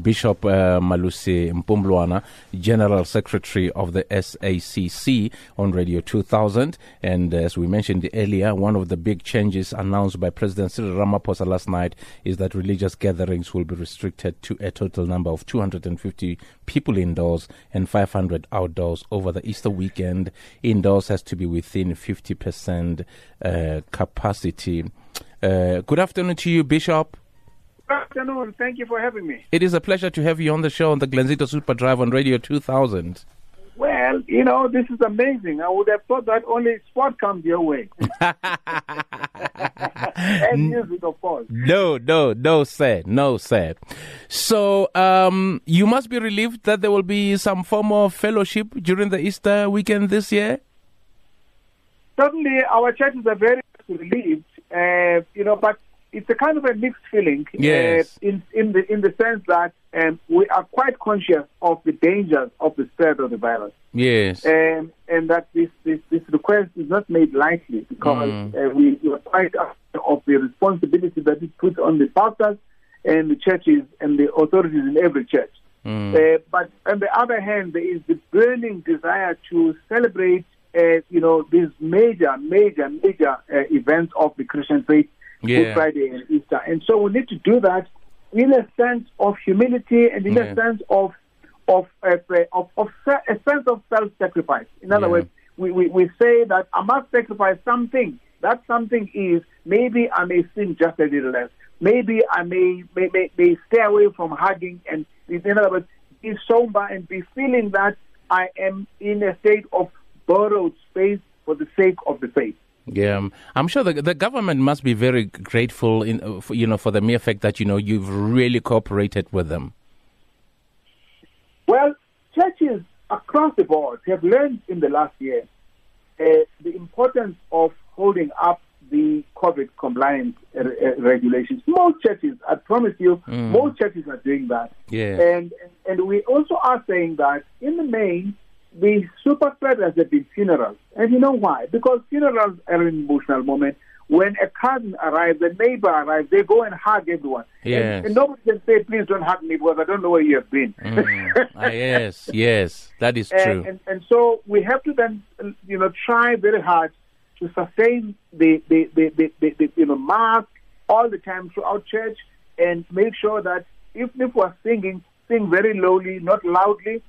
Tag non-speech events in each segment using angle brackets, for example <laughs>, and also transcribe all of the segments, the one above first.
Bishop uh, Malusi Mpumlwana, General Secretary of the SACC, on Radio 2000. And as we mentioned earlier, one of the big changes announced by President Cyril Ramaphosa last night is that religious gatherings will be restricted to a total number of 250 people indoors and 500 outdoors over the Easter weekend. Indoors has to be within 50% uh, capacity. Uh, good afternoon to you, Bishop. Good afternoon. Thank you for having me. It is a pleasure to have you on the show on the Glenzito Super Drive on Radio 2000. Well, you know, this is amazing. I would have thought that only sport comes your way. <laughs> and music, of course. No, no, no, sir. No, sir. So, um, you must be relieved that there will be some form of fellowship during the Easter weekend this year? Certainly, our churches are very relieved, uh, you know, but it's a kind of a mixed feeling yes. uh, in, in, the, in the sense that um, we are quite conscious of the dangers of the spread of the virus. Yes. Um, and that this, this, this request is not made lightly because mm. uh, we, we are quite aware of the responsibility that it puts on the pastors and the churches and the authorities in every church. Mm. Uh, but on the other hand, there is the burning desire to celebrate, uh, you know, these major, major, major uh, events of the Christian faith, Yeah. Good Friday and Easter. And so we need to do that in a sense of humility and in Yeah. a sense of of uh, of, of a sense of self-sacrifice. In other Yeah. words, we, we, we say that I must sacrifice something. That something is maybe I may sin just a little less. Maybe I may may, may, may stay away from hugging and in other words, be somber and be feeling that I am in a state of borrowed space for the sake of the faith. Yeah, I'm sure the the government must be very grateful, in uh, for, you know, for the mere fact that you know you've really cooperated with them. Well, churches across the board have learned in the last year uh, the importance of holding up the COVID compliance uh, uh, regulations. Most churches, I promise you, Mm. most churches are doing that. Yeah. And, and we also are saying that in the main, the super spreaders have been funerals. And you know why? Because funerals are an emotional moment. When a cousin arrives, a neighbor arrives, they go and hug everyone. Yes. And, and nobody can say, please don't hug me because I don't know where you have been. Mm. Ah, yes, <laughs> yes, that is true. And, and, and so we have to then, you know, try very hard to sustain the, the, the, the, the, the you know, mask all the time throughout church and make sure that if, if we're singing, sing very lowly, not loudly,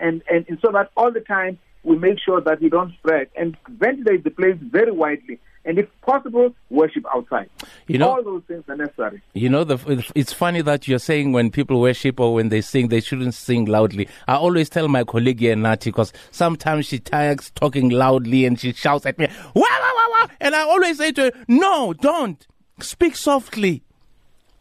and, and, and so that all the time we make sure that we don't spread and ventilate the place very widely. And if possible, worship outside. You know- all those things are necessary. You know, the, it's funny that you're saying when people worship or when they sing, they shouldn't sing loudly. I always tell my colleague here, Nati, because sometimes she tires talking loudly and she shouts at me, wah, wah, wah, wah. And I always say to her, no, don't. Speak softly.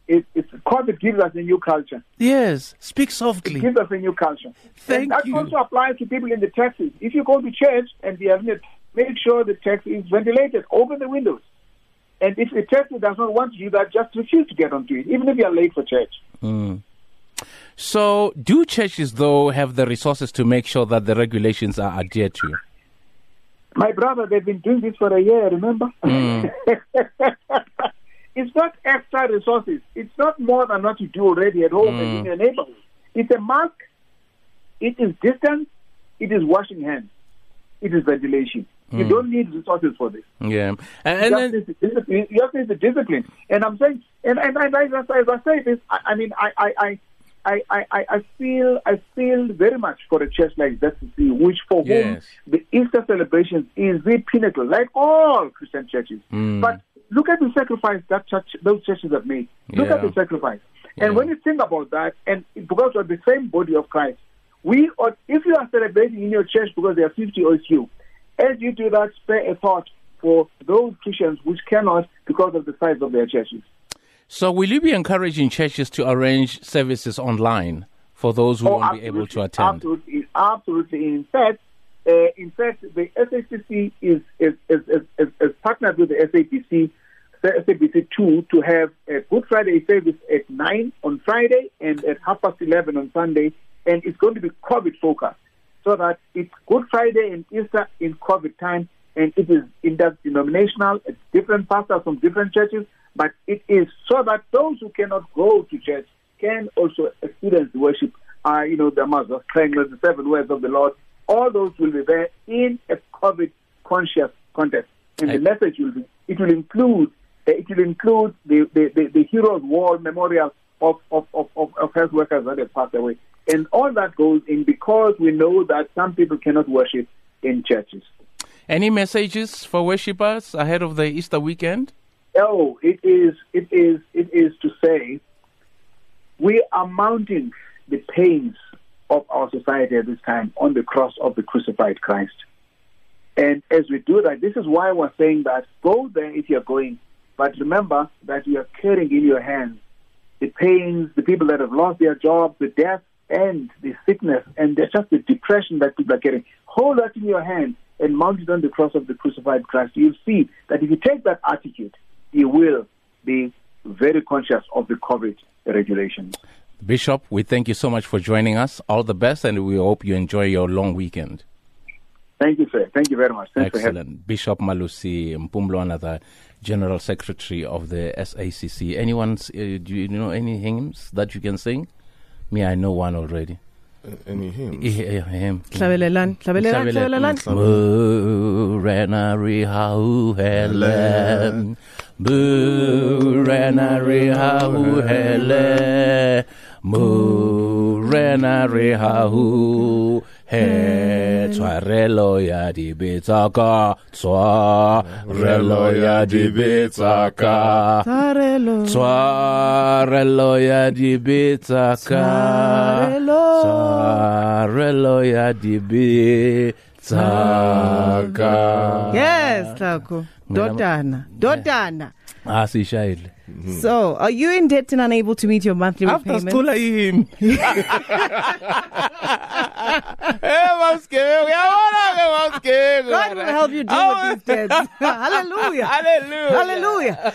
It, it's COVID gives us a new culture. Yes, speak softly. It gives us a new culture. Thank and that you. also applies to people in the taxis. If you go to church and the having make sure the taxi is ventilated, open the windows. And if the taxi does not want to do that, just refuse to get onto it, even if you are late for church. So, do churches, though, have the resources to make sure that the regulations are adhered to? My brother, they've been doing this for a year, remember? Mm. <laughs> it's not extra resources. It's not more than what you do already at home and Mm. in your neighborhood. It's a mask, it is distance, it is washing hands, it is ventilation. You Mm. don't need resources for this. Yeah. And, and just then, the discipline. You just need the discipline. And I'm saying, and and, and as, I, as I say this, I, I mean, I I, I I, I, I- feel I feel very much for a church like ZCC, which for whom the Easter celebrations is the pinnacle, like all Christian churches. Mm. But look at the sacrifice that church, those churches have made. Look at the sacrifice. Yeah. And when you think about that, and because we're the same body of Christ, we ought, if you are celebrating in your church because there are 50 or you, as you do that, spare a thought for those Christians which cannot because of the size of their churches. so will you be encouraging churches to arrange services online for those who Oh, won't be able to attend? Absolutely, absolutely. In fact, uh, in fact, the SACC is is, is, is, partnered with the the SABC two to have a Good Friday service at nine on Friday and at half past eleven on Sunday, and it's going to be COVID focused, so that it's Good Friday and Easter in COVID time, and it is interdenominational. It's different pastors from different churches, but it is so that those who cannot go to church can also experience worship. Uh, you know, the Mazda Strangler, the seven words of the Lord. All those will be there in a COVID conscious context. And the message will be, it will include, Uh, it will include the, the, the, the Heroes Wall Memorial of, of, of, of, of health workers that have passed away. And all that goes in because we know that some people cannot worship in churches. Any messages for worshippers ahead of the Easter weekend? Oh, it is, it is, it is to say, we are mounting the pains of our society at this time on the cross of the crucified Christ. And as we do that, this is why we're saying that go there if you're going, but remember that you are carrying in your hands the pains, the people that have lost their jobs, the death, and the sickness, and just the depression that people are getting. Hold that in your hand and mount it on the cross of the crucified Christ. You'll see that if you take that attitude, you will be very conscious of the COVID regulations. Bishop, we thank you so much for joining us. All the best, and we hope you enjoy your long weekend. Thank you, sir. Thank you very much. Thanks Excellent. Bishop Malusi Mpumlwana, the General Secretary of the SACC. Anyone, uh, do you know any hymns that you can sing? Me, I know one already. Any hymns? Yeah, hymn. Hlabelelan, hlabelelan, hlabelelan. Burenari hauhele Burenari hauhele Burenari hau he tshwarelo ya dibetsaka tshwarelo ya dibetsaka Tsarelo. tshwarelo ya dibetsaka Tshwarelo. tshwarelo ya dibetsaka Yes, Tlako. Dotana. Dotana. ah sishayile So, are you in debt and unable to meet your monthly after repayment? sicula <laughs> yimi eh mawusigebengu uyabona ke mawusigebengu God will help you deal with these debts. <laughs> Hallelujah. Hallelujah. Hallelujah.